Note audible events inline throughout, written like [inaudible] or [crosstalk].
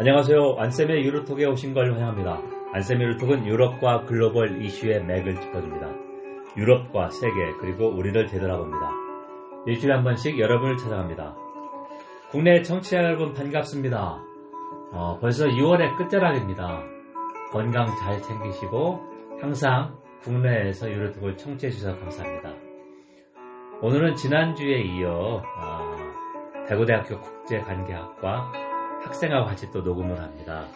안녕하세요. 안쌤의 유로톡에 오신 걸 환영합니다. 안쌤의 유로톡은 유럽과 글로벌 이슈의 맥을 짚어줍니다. 유럽과 세계 그리고 우리를 되돌아봅니다. 일주일에 한 번씩 여러분을 찾아갑니다. 국내 청취자 여러분 반갑습니다. 어, 벌써 6월의 끝자락입니다. 건강 잘 챙기시고 항상 국내에서 유로톡을 청취해 주셔서 감사합니다. 오늘은 지난주에 이어 어, 대구대학교 국제관계학과 학생하고 같이 또 녹음을 합니다.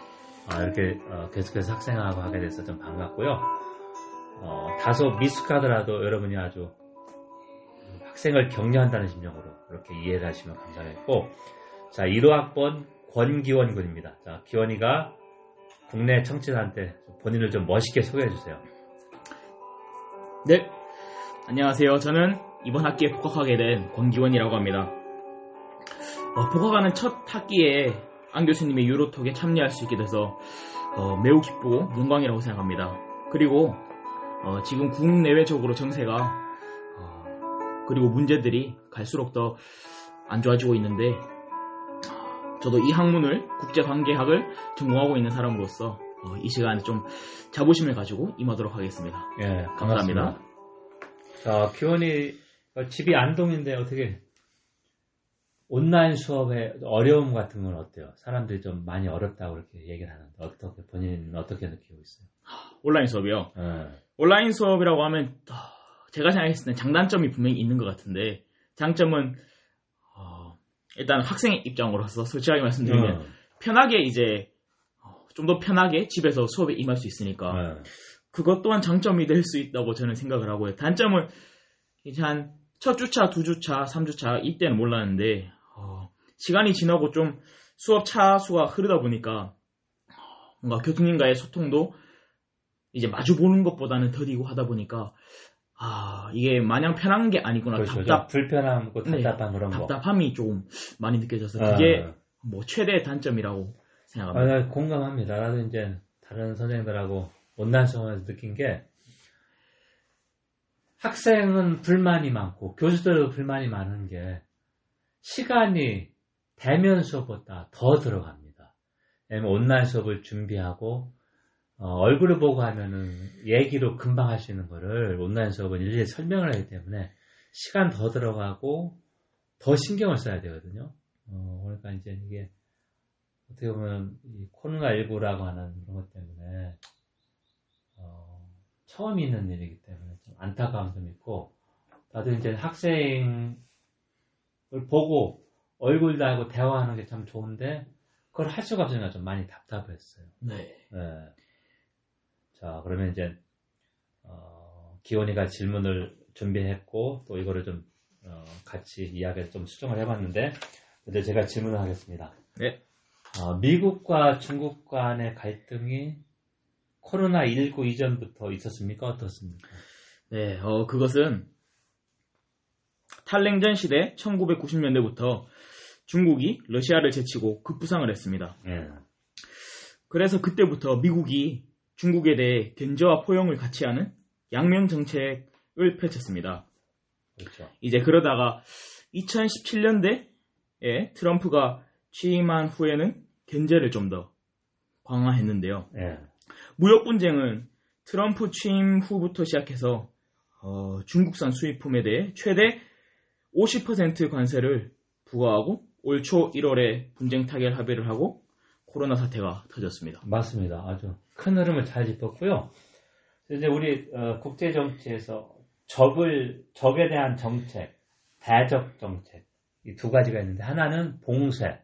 아, 이렇게 어, 계속해서 학생하고 하게 돼서 좀 반갑고요. 어, 다소 미숙하더라도 여러분이 아주 학생을 격려한다는 심정으로 이렇게 이해를 하시면 감사하겠고 자 1호 학번 권기원 군입니다. 자 기원이가 국내 청취자한테 본인을 좀 멋있게 소개해 주세요. 네, 안녕하세요. 저는 이번 학기에 복학하게 된 권기원이라고 합니다. 어, 복학하는 첫 학기에 안 교수님의 유로톡에 참여할 수 있게 돼서 어, 매우 기쁘고 영광이라고 생각합니다. 그리고 어, 지금 국내외적으로 정세가 어, 그리고 문제들이 갈수록 더 안 좋아지고 있는데 저도 이 학문을 국제관계학을 전공하고 있는 사람으로서 어, 이 시간에 좀 자부심을 가지고 임하도록 하겠습니다. 예, 감사합니다. 자, 기원이 집이 안동인데 어떻게 온라인 수업의 어려움 같은 건 어때요? 사람들이 좀 많이 어렵다고 그렇게 얘기를 하는데 어떻게 본인은 어떻게 느끼고 있어요? 온라인 수업이요. 예. 온라인 수업이라고 하면 어, 제가 생각했을 때 장단점이 분명히 있는 것 같은데 장점은 어, 일단 학생의 입장으로서 솔직하게 말씀드리면 어, 편하게 이제 좀 더 편하게 집에서 수업에 임할 수 있으니까 예. 그것 또한 장점이 될 수 있다고 저는 생각을 하고요. 단점은 이제 한 첫 주차, 두 주차, 삼 주차 이때는 몰랐는데 어, 시간이 지나고 좀 수업 차 수가 흐르다 보니까 뭔가 교수님과의 소통도 이제 마주 보는 것보다는 더디고 하다 보니까 아 이게 마냥 편한 게 아니구나 그렇죠. 좀 답답 불편하고 네, 답답한 그런 거. 답답함이 조금 많이 느껴져서 어. 그게 뭐 최대의 단점이라고 아, 생각합니다. 나 공감합니다. 나도 이제 다른 선생님들하고 온라인 수업에서 느낀 게 학생은 불만이 많고 교수들도 불만이 많은 게 시간이 대면 수업보다 더 들어갑니다. 온라인 수업을 준비하고 어, 얼굴을 보고 하면은 얘기로 금방 할 수 있는 거를 온라인 수업은 일일이 설명을 하기 때문에 시간 더 들어가고 더 신경을 써야 되거든요. 어, 그러니까 이제 이게 어떻게 보면 이 코로나19라고 하는 그런 것 때문에 어, 처음 있는 일이기 때문에 좀 안타까운 점 있고 나도 이제 학생을 보고 얼굴도 하고 대화하는 게 참 좋은데 그걸 할 수가 없으니까 좀 많이 답답했어요. 네. 네. 자 그러면 이제 어, 기원이가 질문을 준비했고 또 이거를 좀 어, 같이 이야기를 좀 수정을 해봤는데 먼저 제가 질문을 하겠습니다. 네. 어, 미국과 중국 간의 갈등이 코로나 19 이전부터 있었습니까? 어떻습니까? 네, 어, 그것은 탈냉전 시대 1990년대부터 중국이 러시아를 제치고 급부상을 했습니다. 예. 그래서 그때부터 미국이 중국에 대해 견제와 포용을 같이 하는 양면 정책을 펼쳤습니다. 그렇죠. 이제 그러다가 2017년대에 트럼프가 취임한 후에는 견제를 좀 더 강화했는데요. 예. 무역 분쟁은 트럼프 취임 후부터 시작해서 어, 중국산 수입품에 대해 최대 50% 관세를 부과하고 올 초 1월에 분쟁 타결 합의를 하고 코로나 사태가 터졌습니다. 맞습니다. 아주 큰 흐름을 잘 짚었고요. 이제 우리 어, 국제 정치에서 적을 적에 대한 정책, 대적 정책 이 두 가지가 있는데 하나는 봉쇄.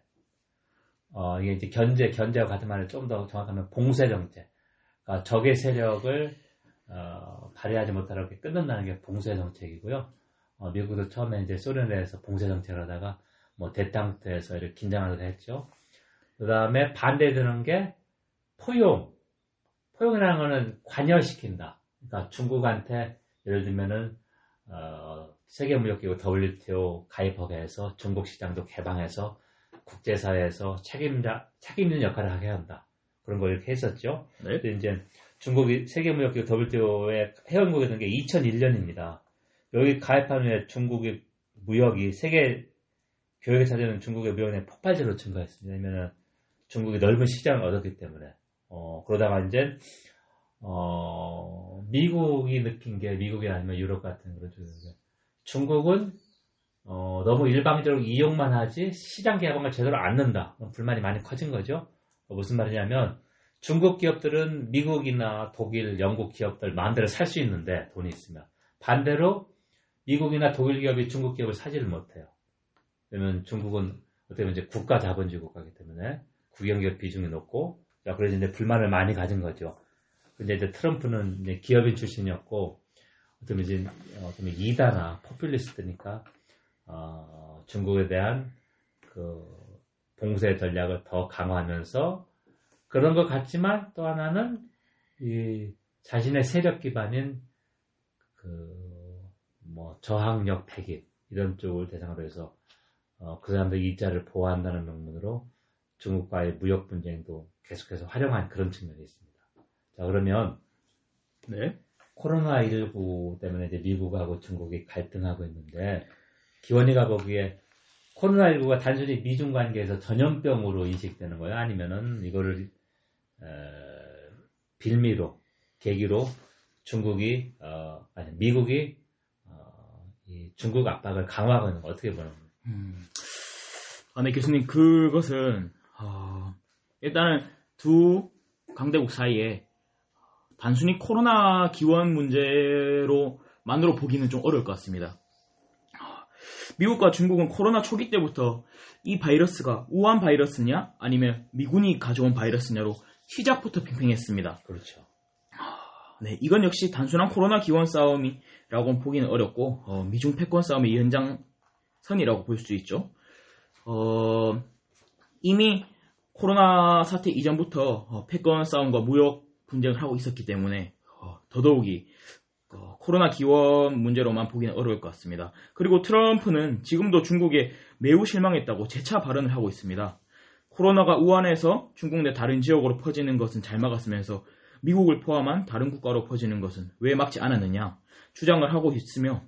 어, 이게 이제 견제, 견제와 같은 말을 좀 더 정확하면 봉쇄 정책. 그러니까 적의 세력을 어, 발휘하지 못하게 끊는다는 게 봉쇄 정책이고요. 어, 미국도 처음에 이제 소련에 대해서 봉쇄 정책을 하다가 뭐 대탕트에서 이렇게 긴장하기도 했죠. 그 다음에 반대되는 게 포용. 포용이라는 거는 관여시킨다. 그러니까 중국한테 예를 들면은 어, 세계무역기구 WTO 가입하게 해서 중국 시장도 개방해서 국제사회에서 책임자 책임 있는 역할을 하게 한다. 그런 걸 이렇게 했었죠. 네. 근데 이제 중국이 세계무역기구 WTO에 회원국이 된 게 2001년입니다. 여기 가입한 후에 중국의 무역이 세계 교역에 차지하는 중국의 무역의 폭발적으로 증가했습니다. 왜냐면 중국이 넓은 시장을 얻었기 때문에 어, 그러다가 이제 어, 미국이 느낀 게 미국이 아니면 유럽 같은 그런 쪽에서 중국은 어, 너무 일방적으로 이용만 하지 시장 개방을 제대로 안 넣는다. 불만이 많이 커진 거죠. 어, 무슨 말이냐면 중국 기업들은 미국이나 독일, 영국 기업들 마음대로 살 수 있는데 돈이 있으면 반대로 미국이나 독일 기업이 중국 기업을 사지를 못해요. 왜냐면 중국은 어떻게 보면 이제 국가 자본주의 국가이기 때문에 국영기업 비중이 높고 자 그래서 이제 불만을 많이 가진 거죠. 근데 이제 트럼프는 이제 기업인 출신이었고 어떻게 이제 어떻게 이다나 포퓰리스트니까 어, 중국에 대한 그 봉쇄 전략을 더 강화하면서 그런 것 같지만 또 하나는 이 자신의 세력 기반인 그 뭐 저항력 폐기 이런 쪽을 대상으로 해서 어, 그 사람들 일자를 보호한다는 명분으로 중국과의 무역 분쟁도 계속해서 활용한 그런 측면이 있습니다. 자 그러면 네. 코로나 19 때문에 이제 미국하고 중국이 갈등하고 있는데 기원이가 보기에 코로나 19가 단순히 미중 관계에서 전염병으로 인식되는 거예요? 아니면은 이거를 빌미로 계기로 중국이 어, 아니 미국이 어, 중국 압박을 강화하고 있는 거 어떻게 보는 거예요? 음. 아, 네 교수님 그것은 어, 일단은 두 강대국 사이에 단순히 코로나 기원 문제로 만으로 보기는 좀 어려울 것 같습니다. 미국과 중국은 코로나 초기 때부터 이 바이러스가 우한 바이러스냐 아니면 미군이 가져온 바이러스냐로 시작부터 팽팽했습니다. 그렇죠. 네, 이건 역시 단순한 코로나 기원 싸움이라고 보기는 어렵고 어, 미중 패권 싸움의 연장 선이라고 볼 수 있죠. 어, 이미 코로나 사태 이전부터 어, 패권 싸움과 무역 분쟁을 하고 있었기 때문에 어, 더더욱이 어, 코로나 기원 문제로만 보기는 어려울 것 같습니다. 그리고 트럼프는 지금도 중국에 매우 실망했다고 재차 발언을 하고 있습니다. 코로나가 우한에서 중국 내 다른 지역으로 퍼지는 것은 잘 막았으면서 미국을 포함한 다른 국가로 퍼지는 것은 왜 막지 않았느냐 주장을 하고 있으며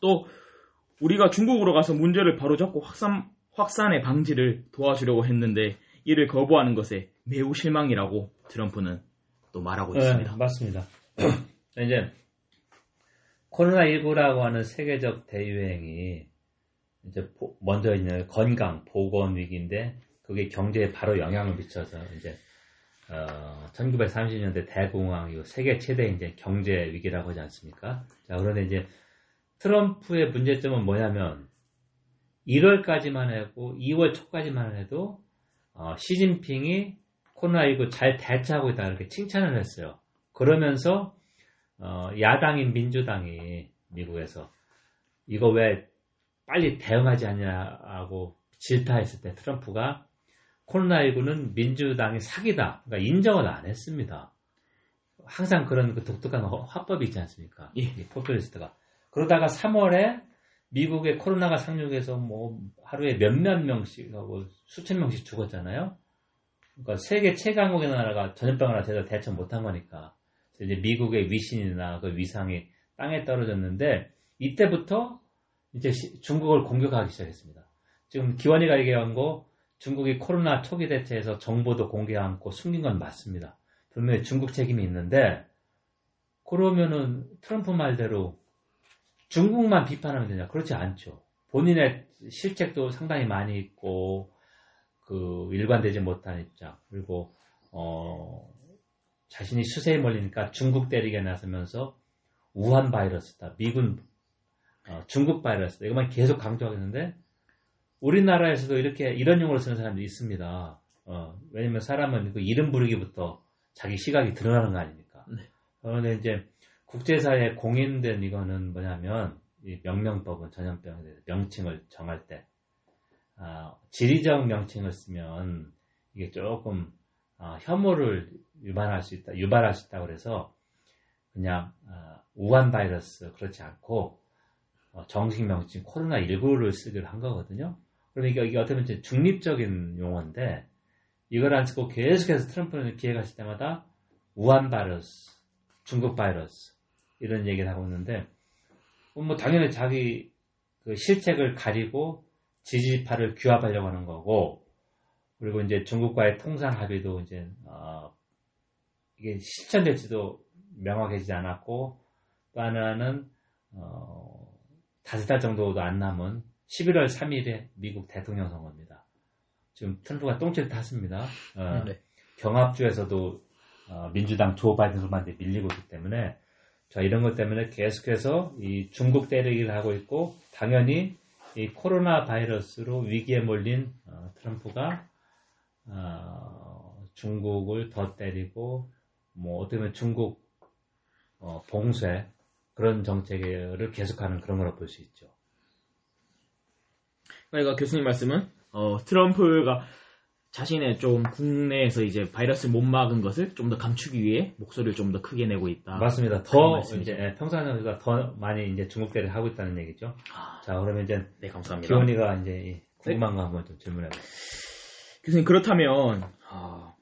또 우리가 중국으로 가서 문제를 바로잡고 확산, 확산의 방지를 도와주려고 했는데 이를 거부하는 것에 매우 실망이라고 트럼프는 또 말하고 네, 있습니다. 맞습니다. [clears throat] 이제 코로나19라고 하는 세계적 대유행이 이제 먼저 있는 건강, 보건 위기인데 그게 경제에 바로 영향을 미쳐서 이제 어, 1930년대 대공황 이후 세계 최대 이제 경제 위기라고 하지 않습니까? 자, 그런데 이제 트럼프의 문제점은 뭐냐면 1월까지만 해도 2월 초까지만 해도 어, 시진핑이 코로나19 잘 대처하고 있다 이렇게 칭찬을 했어요. 그러면서 어, 야당인 민주당이 미국에서 이거 왜 빨리 대응하지 않냐고 질타했을 때 트럼프가 코로나19는 민주당이 사기다. 그러니까 인정을 안 했습니다. 항상 그런 그 독특한 화법이 있지 않습니까? 예. 포퓰리스트가. 그러다가 3월에 미국의 코로나가 상륙해서 뭐 하루에 몇몇 명씩 하고 수천 명씩 죽었잖아요. 그러니까 세계 최강국의 나라가 전염병 하나 제대로 대처 못한 거니까. 이제 미국의 위신이나 그 위상이 땅에 떨어졌는데 이때부터 이제 중국을 공격하기 시작했습니다. 지금 기원이가 얘기한 거 중국이 코로나 초기 대처에서 정보도 공개 않고 숨긴 건 맞습니다. 분명히 중국 책임이 있는데 그러면은 트럼프 말대로 중국만 비판하면 되냐? 그렇지 않죠. 본인의 실책도 상당히 많이 있고 그 일관되지 못한 입장 그리고 어 자신이 수세에 몰리니까 중국 때리게 나서면서 우한 바이러스다 미군 어, 중국 바이러스다 이것만 계속 강조하겠는데 우리나라에서도 이렇게 이런 용어를 쓰는 사람들이 있습니다. 어, 왜냐면 사람은 그 이름 부르기부터 자기 시각이 드러나는 거 아닙니까? 네. 그런데 이제 국제사회에 공인된 이거는 뭐냐면 이 명명법은 전염병에 대해서 명칭을 정할 때 아, 지리적 명칭을 쓰면 이게 조금 아, 혐오를 유발할 수 있다, 유발할 수 있다 그래서 그냥 아, 우한 바이러스 그렇지 않고 어, 정식 명칭 코로나 19를 쓰기로 한 거거든요. 그러니까 이게 어떻게 보면 중립적인 용어인데 이걸 안 쓰고 계속해서 트럼프는 있을 때마다 우한 바이러스, 중국 바이러스 이런 얘기를 하고 있는데 뭐 당연히 자기 그 실책을 가리고 지지파를 규합하려고 하는 거고 그리고 이제 중국과의 통상 합의도 이제 어, 이게 실천될지도 명확해지지 않았고 또 하나는 어, 다섯 달 정도도 안 남은 11월 3일에 미국 대통령 선거입니다. 지금 트럼프가 똥치를 탔습니다. 어, 네. 경합주에서도 어, 민주당 조 바이든 후보한테 밀리고 있기 때문에 자 이런 것 때문에 계속해서 이 중국 때리기를 하고 있고 당연히 이 코로나 바이러스로 위기에 몰린 어, 트럼프가 어, 중국을 더 때리고 뭐 어떻게 보면 중국 어, 봉쇄 그런 정책을 계속하는 그런 거라고 볼 수 있죠. 그러니까 교수님 말씀은 어, 트럼프가 자신의 좀 국내에서 이제 바이러스를 못 막은 것을 좀 더 감추기 위해 목소리를 좀 더 크게 내고 있다. 맞습니다. 더. 이제 예, 평상시보다 더 많이 이제 중국 때를 하고 있다는 얘기죠. 아, 자 그러면 이제 네, 감사합니다. 기원이가 이제 이 궁금한 거 한번 좀 질문해 보세요. 교수님 그렇다면 아,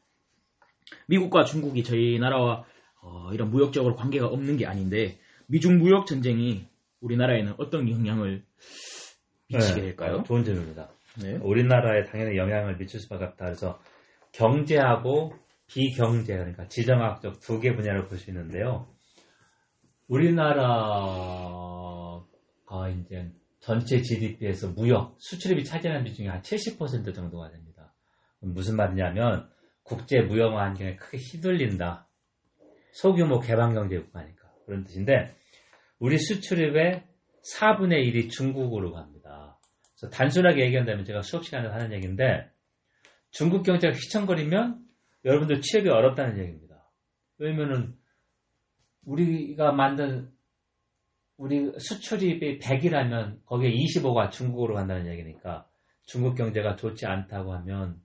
미국과 중국이 저희 나라와 어, 이런 무역적으로 관계가 없는 게 아닌데 미중 무역 전쟁이 우리나라에는 어떤 영향을 미치게 네, 될까요? 좋은 질문입니다. 네. 우리나라에 당연히 영향을 미칠 수밖에 없다. 그래서 경제하고 비경제 그러니까 지정학적 두 개 분야를 볼 수 있는데요. 우리나라가 이제 전체 GDP에서 무역 수출입이 차지하는 비중이 한 70% 정도가 됩니다. 무슨 말이냐면 국제 무역 환경에 크게 휘둘린다. 소규모 개방경제 국가니까 그런 뜻인데 우리 수출입의 4분의 1이 중국으로 갑니다. 단순하게 얘기한다면 제가 수업 시간에 하는 얘기인데 중국 경제가 휘청거리면 여러분들 취업이 어렵다는 얘기입니다. 왜냐면은 우리가 만든 우리 수출입이 100이라면 거기에 25가 중국으로 간다는 얘기니까 중국 경제가 좋지 않다고 하면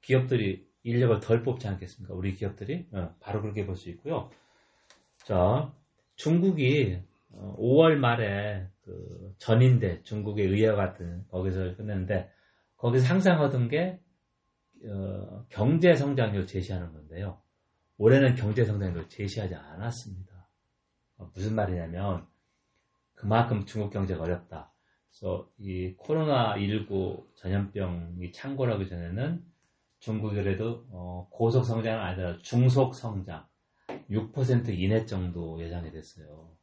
기업들이 인력을 덜 뽑지 않겠습니까? 우리 기업들이 어, 바로 그렇게 볼 수 있고요. 자, 중국이 5월 말에 그 전인대 중국의 의회 같은 거기서 끝냈는데 거기서 항상 얻은 게 어, 경제 성장률 제시하는 건데요. 올해는 경제 성장률 제시하지 않았습니다. 어, 무슨 말이냐면 그만큼 중국 경제가 어렵다. 그래서 이 코로나 19 전염병이 창궐하기 전에는 중국이 그래도 어, 고속 성장은 아니라 중속 성장 6% 이내 정도 예상이 됐어요.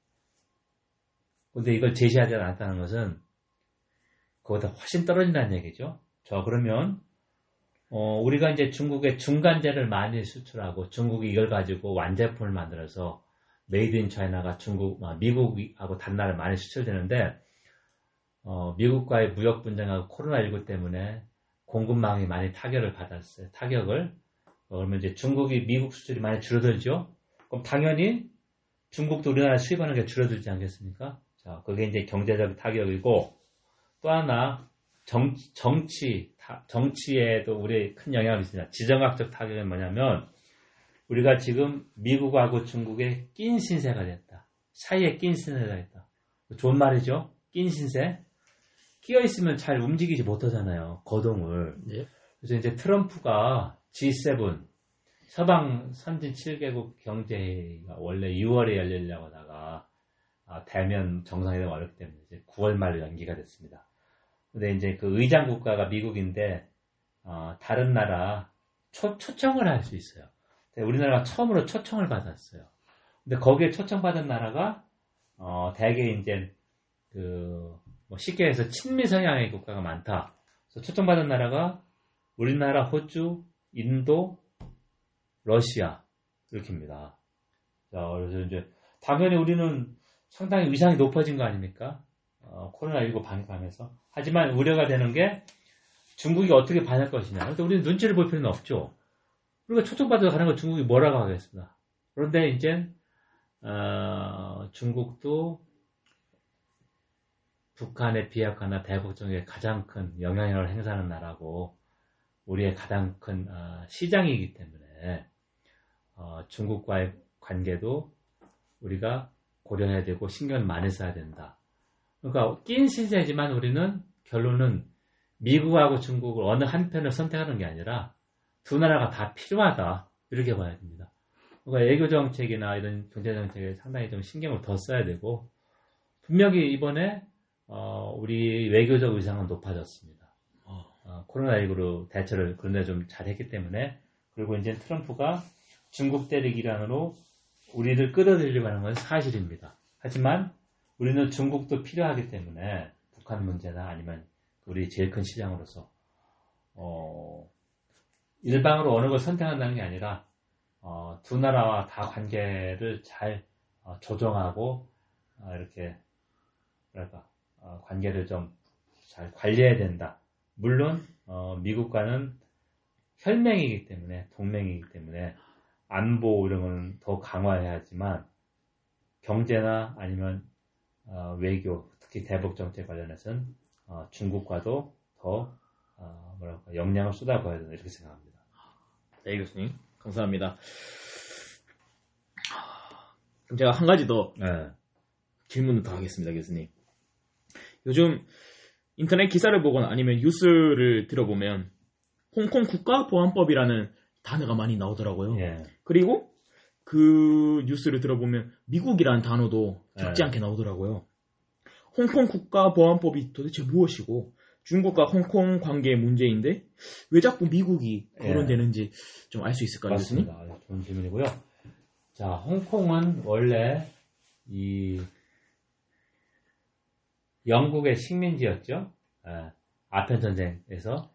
근데 이걸 제시하지 않았다는 것은 그보다 훨씬 떨어진다는 얘기죠. 자, 그러면 어, 우리가 이제 중국에 중간재를 많이 수출하고 중국이 이걸 가지고 완제품을 만들어서 made in China가 중국, 아, 미국하고 딴 나라로 많이 수출되는데 어, 미국과의 무역 분쟁하고 코로나19 때문에 공급망이 많이 타격을 받았어요. 타격을. 어, 그러면 이제 중국이 미국 수출이 많이 줄어들죠? 그럼 당연히 중국도 우리나라 수입하는 게 줄어들지 않겠습니까? 자, 그게 이제 경제적 타격이고 또 하나 정, 정치, 타- 정치에도 우리 큰 영향을 미칩니다. 지정학적 타격은 뭐냐면 우리가 지금 미국하고 중국에 낀 신세가 됐다. 사이에 낀 신세가 됐다. 좋은 말이죠? 낀 신세. 끼어 있으면 잘 움직이지 못하잖아요. 거동을. 네. 그래서 이제 트럼프가 G7 서방 선진 7개국 경제회의가 원래 6월에 열리려고 하다가 아, 대면 정상회담 어렵기 때문에 이제 9월 말로 연기가 됐습니다. 근데 이제 그 의장 국가가 미국인데 어, 다른 나라 초, 초청을 할 수 있어요. 우리나라가 처음으로 초청을 받았어요. 근데 거기에 초청받은 나라가 어, 대개 이제 그, 뭐 쉽게 해서 친미 성향의 국가가 많다. 그래서 초청받은 나라가 우리나라, 호주, 인도, 러시아 이렇게입니다. 자, 그래서 이제 당연히 우리는 상당히 위상이 높아진 거 아닙니까? 어, 코로나19 방역하면서. 하지만 우려가 되는 게 중국이 어떻게 반할 것이냐. 근데 우리는 눈치를 볼 필요는 없죠. 우리가 초청받아서 가는 거 중국이 뭐라고 하겠습니다. 그런데 이제 어, 중국도 북한의 비핵화나 대북 정에 가장 큰 영향력을 행사하는 나라고 우리의 가장 큰 어, 시장이기 때문에 어, 중국과의 관계도 우리가 고려해야 되고 신경을 많이 써야 된다. 그러니까 낀 신세지만 우리는 결론은 미국하고 중국을 어느 한편을 선택하는 게 아니라 두 나라가 다 필요하다 이렇게 봐야 됩니다. 그러니까 외교 정책이나 이런 경제 정책에 상당히 좀 신경을 더 써야 되고 분명히 이번에 어, 우리 외교적 위상은 높아졌습니다. 어, 코로나19로 대처를 그런데 좀 잘했기 때문에 그리고 이제 트럼프가 중국 때리기란으로 우리를 끌어들이려고 하는 건 사실입니다. 하지만 우리는 중국도 필요하기 때문에 북한 문제나 아니면 우리 제일 큰 시장으로서 어, 일방으로 어느 걸 선택한다는 게 아니라 어, 두 나라와 다 관계를 잘 어, 조정하고 어, 이렇게 뭐랄까 어, 관계를 좀 잘 관리해야 된다. 물론 어, 미국과는 혈맹이기 때문에 동맹이기 때문에 안보 이런 거는 더 강화해야 하지만 경제나 아니면 어, 외교 특히 대북 정책 관련해서는 어, 중국과도 더 어, 뭐랄까 역량을 쏟아부어야 된다 이렇게 생각합니다. 네 교수님 감사합니다. 그럼 제가 한 가지 더 네. 질문을 더 하겠습니다 교수님. 요즘 인터넷 기사를 보거나 아니면 뉴스를 들어보면 홍콩 국가보안법이라는 단어가 많이 나오더라고요. 예. 그리고 그 뉴스를 들어보면 미국이라는 단어도 적지 네. 않게 나오더라고요. 홍콩 국가보안법이 도대체 무엇이고 중국과 홍콩 관계의 문제인데 왜 자꾸 미국이 거론되는지 좀 알 수 있을까요, 교수님? 예. 맞습니다. 좋은 질문이고요. 자, 홍콩은 원래 이 영국의 식민지였죠. 예, 아편 전쟁에서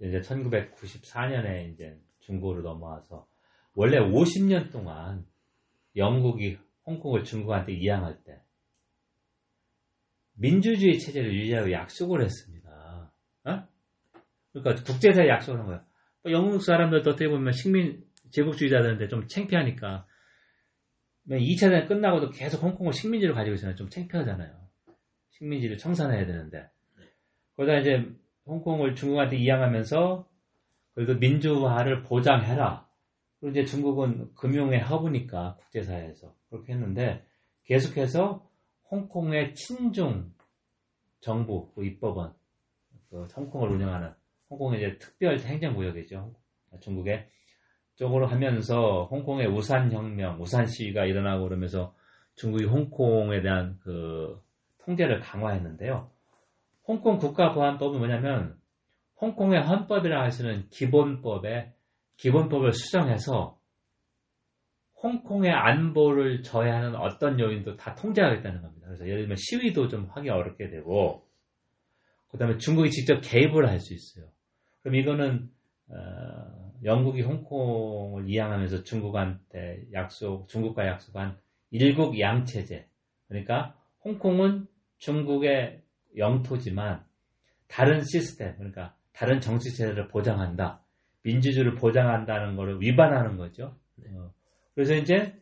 이제 1994년에 이제 중국으로 넘어와서 원래 50년 동안 영국이 홍콩을 중국한테 이양할 때 민주주의 체제를 유지하고 약속을 했습니다. 어? 그러니까 국제사회 약속을 한 거예요. 뭐 영국 사람들도 어떻게 보면 식민 제국주의자들한테 좀 창피하니까 2차 대전 끝나고도 계속 홍콩을 식민지로 가지고 있으면 좀 창피하잖아요. 식민지를 청산해야 되는데 거기다 이제 홍콩을 중국한테 이양하면서 그래도 민주화를 보장해라. 그리고 이제 중국은 금융의 허브니까 국제사회에서 그렇게 했는데 계속해서 홍콩의 친중 정부 그 입법원 그 홍콩을 운영하는 홍콩의 이제 특별 행정구역이죠. 중국의 쪽으로 하면서 홍콩의 우산 혁명, 우산 시위가 일어나고 그러면서 중국이 홍콩에 대한 그 통제를 강화했는데요. 홍콩 국가보안법은 뭐냐면 홍콩의 헌법이라 하시는 기본법에 기본법을 수정해서 홍콩의 안보를 저해하는 어떤 요인도 다 통제하겠다는 겁니다. 그래서 예를 들면 시위도 좀 하기 어렵게 되고 그 다음에 중국이 직접 개입을 할 수 있어요. 그럼 이거는 어, 영국이 홍콩을 이양하면서 중국한테 약속, 중국과 약속한 일국 양체제. 그러니까 홍콩은 중국의 영토지만 다른 시스템, 그러니까 다른 정치 체제를 보장한다. 민주주의를 보장한다는 것을 위반하는 거죠. 어, 그래서 이제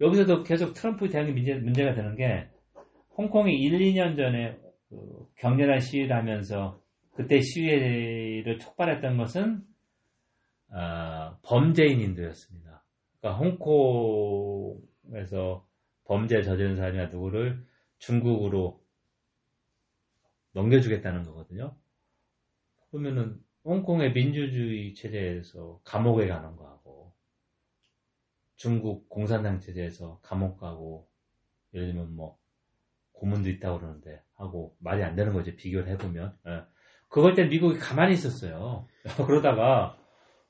여기서도 계속 트럼프 대응이 문제, 문제가 되는 게 홍콩이 1, 2년 전에 그 격렬한 시위를 하면서 그때 시위를 촉발했던 것은 어, 범죄인인들이었습니다. 그러니까 홍콩에서 범죄 저지른 사람이나 누구를 중국으로 넘겨주겠다는 거거든요. 그러면은 홍콩의 민주주의 체제에서 감옥에 가는 거하고 중국 공산당 체제에서 감옥 가고 예를 들면 뭐 고문도 있다고 그러는데 하고 말이 안 되는 거죠 비교를 해보면. 예. 그걸 때 미국이 가만히 있었어요. [laughs] 그러다가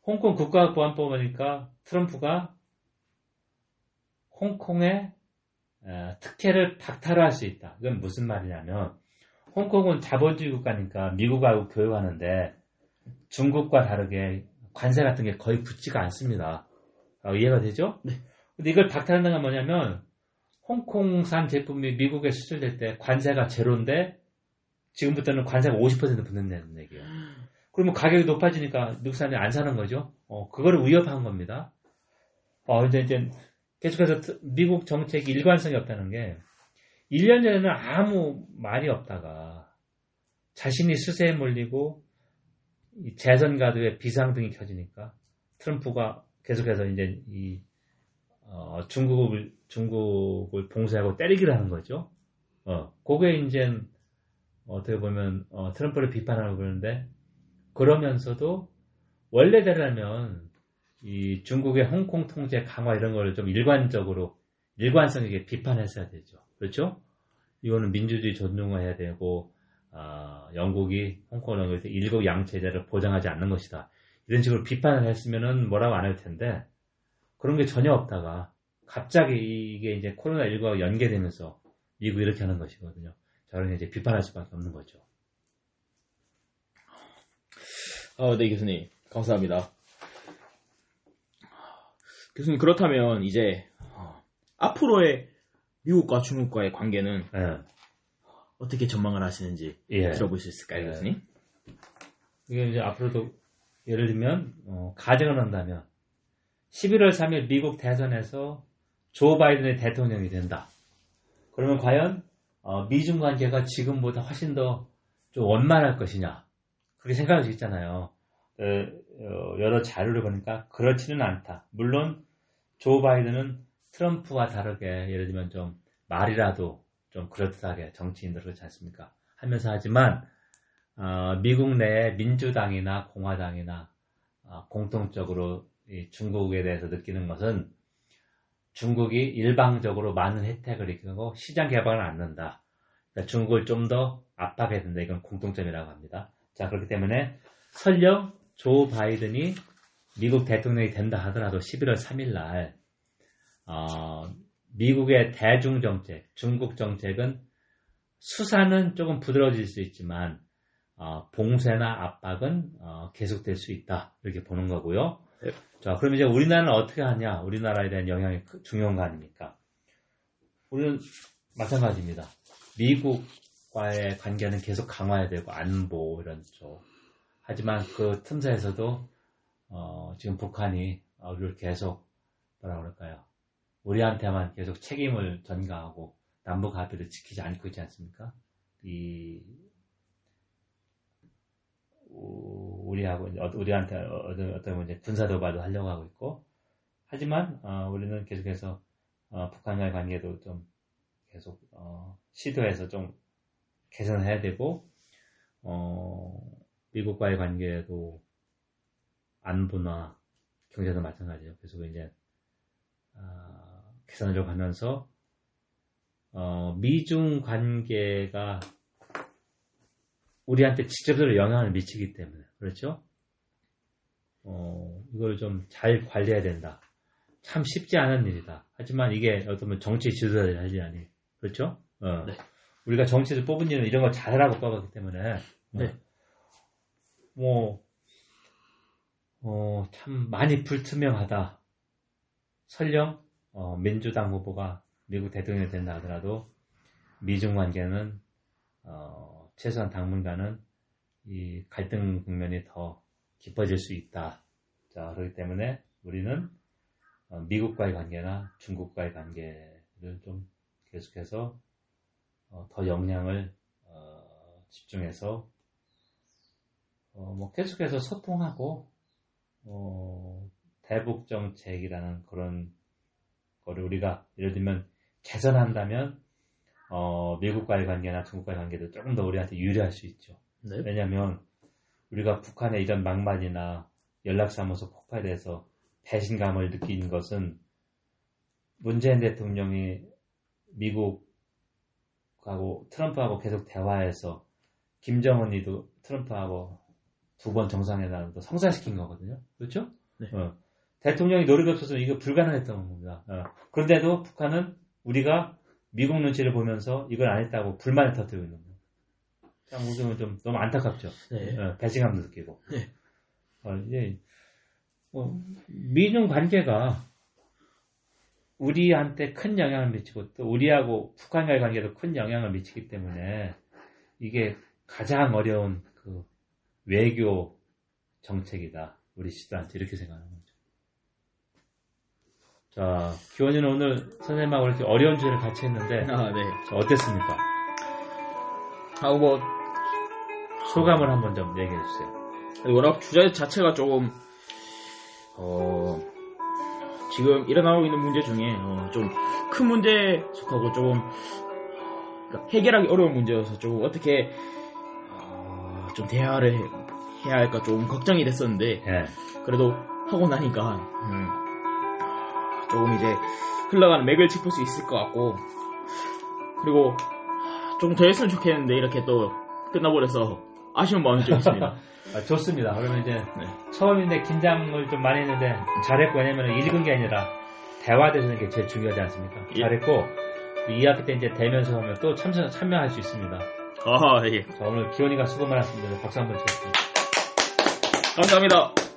홍콩 국가보안법 하니까 트럼프가 홍콩의 에, 특혜를 박탈할 수 있다. 이건 무슨 말이냐면 홍콩은 자본주의 국가니까 미국하고 교역하는데 중국과 다르게 관세 같은 게 거의 붙지가 않습니다. 아, 이해가 되죠? 네. 근데 이걸 박탈한다는 건 뭐냐면 홍콩산 제품이 미국에 수출될 때 관세가 제로인데 지금부터는 관세가 50% 붙는다는 얘기예요. 그러면 가격이 높아지니까 미국 사람들이 안 사는 거죠. 어, 그거를 위협한 겁니다. 어, 이제, 이제 계속해서 트- 미국 정책이 일관성이 없다는 게 1년 전에는 아무 말이 없다가 자신이 수세에 몰리고 이 재선 가도에 비상등이 켜지니까 트럼프가 계속해서 이제 이 어, 중국을 중국을 봉쇄하고 때리기를 하는 거죠. 어, 그게 이제 어떻게 보면 어, 트럼프를 비판하고 그러는데 그러면서도 원래대로라면 이 중국의 홍콩 통제 강화 이런 거를 좀 일관적으로 일관성 있게 비판했어야 되죠. 그렇죠? 이거는 민주주의 존중해야 되고 어, 영국이 홍콩 영국에서 일국 양체제를 보장하지 않는 것이다. 이런 식으로 비판을 했으면은 뭐라고 안 할 텐데 그런 게 전혀 없다가 갑자기 이게 이제 코로나19가 연계되면서 미국이 이렇게 하는 것이거든요. 자, 그러니 이제 비판할 수밖에 없는 거죠. 어, 네, 교수님. 감사합니다. 교수님, 그렇다면 이제 어, 앞으로의 미국과 중국과의 관계는 예. 어떻게 전망을 하시는지 예. 들어볼 수 있을까요, 예. 교수님? 이게 이제 앞으로도 예를 들면 어, 가정을 한다면 11월 3일 미국 대선에서 조 바이든의 대통령이 된다. 그러면 과연 어, 미중 관계가 지금보다 훨씬 더 좀 원만할 것이냐 그렇게 생각할 수 있잖아요. 어, 어, 여러 자료를 보니까 그렇지는 않다. 물론 조 바이든은 트럼프와 다르게 예를 들면 좀 말이라도 좀 그럴듯하게 정치인들 그렇지 않습니까? 하면서 하지만 어, 미국 내에 민주당이나 공화당이나 어, 공통적으로 이 중국에 대해서 느끼는 것은 중국이 일방적으로 많은 혜택을 이끌고 시장 개방을 않는다. 그러니까 중국을 좀 더 압박해야 된다. 이건 공통점이라고 합니다. 자, 그렇기 때문에 설령 조 바이든이 미국 대통령이 된다 하더라도 11월 3일 날 어, 미국의 대중 정책, 중국 정책은 수사는 조금 부드러워질 수 있지만 어, 봉쇄나 압박은 어, 계속될 수 있다 이렇게 보는 거고요. 네. 자, 그럼 이제 우리나라는 어떻게 하냐? 우리나라에 대한 영향이 크- 중요한 거 아닙니까? 우리는 마찬가지입니다. 미국과의 관계는 계속 강화해야 되고 안보 이런 쪽. 하지만 그 틈새에서도 어, 지금 북한이 어, 우리를 계속 뭐라 그럴까요? 우리한테만 계속 책임을 전가하고 남북 합의를 지키지 않고 있지 않습니까? 이 우- 우리하고 우리한테 어떤 이제 군사 도발도 하려고 하고 있고 하지만 어, 우리는 계속해서 어, 북한과의 관계도 좀 계속 어, 시도해서 좀 개선해야 되고 어, 미국과의 관계도 안보나 경제도 마찬가지예요. 그래서 이제 아, 개선을 가면서 어, 미중 관계가 우리한테 직접적으로 영향을 미치기 때문에 그렇죠? 어, 이걸 좀 잘 관리해야 된다. 참 쉽지 않은 일이다. 하지만 이게 어쩌면 정치 지도자들이 할 일이 아니 그렇죠? 어. 네. 우리가 정치를 뽑은 일은 이런 걸 잘하라고 뽑았기 때문에 네. 어, 뭐 어, 참 많이 불투명하다. 설령 어, 민주당 후보가 미국 대통령이 된다 하더라도 미중 관계는 어, 최소한 당분간은 이 갈등 국면이 더 깊어질 수 있다. 자, 그렇기 때문에 우리는 어, 미국과의 관계나 중국과의 관계를 좀 계속해서 어, 더 역량을 어, 집중해서 어, 뭐 계속해서 소통하고 어, 대북 정책이라는 그런 거를 우리가 예를 들면 개선한다면 어, 미국과의 관계나 중국과의 관계도 조금 더 우리한테 유리할 수 있죠. 네. 왜냐하면 우리가 북한의 이런 막말이나 연락사무소 폭파에 대해서 배신감을 느낀 것은 문재인 대통령이 미국하고 트럼프하고 계속 대화해서 김정은이도 트럼프하고 두 번 정상회담도 성사시킨 거거든요. 그렇죠? 네. 어. 대통령이 노력이 없어서 이거 불가능했던 겁니다. 어. 그런데도 북한은 우리가 미국 눈치를 보면서 이걸 안 했다고 불만을 터뜨리고 있는 거예요. 참 우리는 좀 너무 안타깝죠. 네. 어, 배신감도 느끼고. 네. 어, 이제 뭐, 미중 관계가 우리한테 큰 영향을 미치고 또 우리하고 북한과의 관계도 큰 영향을 미치기 때문에 이게 가장 어려운 그 외교 정책이다. 우리 시도한테 이렇게 거죠. 자, 기원이는 오늘 선생님하고 이렇게 어려운 주제를 같이 했는데 아, 네. 자, 어땠습니까? 하고 뭐 소감을 한번 좀 얘기해 주세요. 워낙 주제 자체가 조금 어 지금 일어나고 있는 문제 중에 어, 좀큰 문제에 속하고 조금 그러니까 해결하기 어려운 문제여서 조금 어떻게 어, 좀 대화를 해- 해야 할까 좀 걱정이 됐었는데 예. 그래도 하고 나니까 음, 조금 이제 흘러가는 맥을 짚을 수 있을 것 같고 그리고 좀 더 했으면 좋겠는데 이렇게 또 끝나버려서 아쉬운 마음이 좀 있습니다. [laughs] 아, 좋습니다. 그러면 이제 네. 처음인데 긴장을 좀 많이 했는데 잘했고 왜냐면 읽은 게 아니라 대화되는 게 제일 중요하지 않습니까? 예. 잘했고 2학기 때 이제 대면서 하면 또 참여, 참여할 수 있습니다. 아, 예. 자, 오늘 기원이가 수고 많았습니다. 박수 한번 치겠습니다. 감사합니다.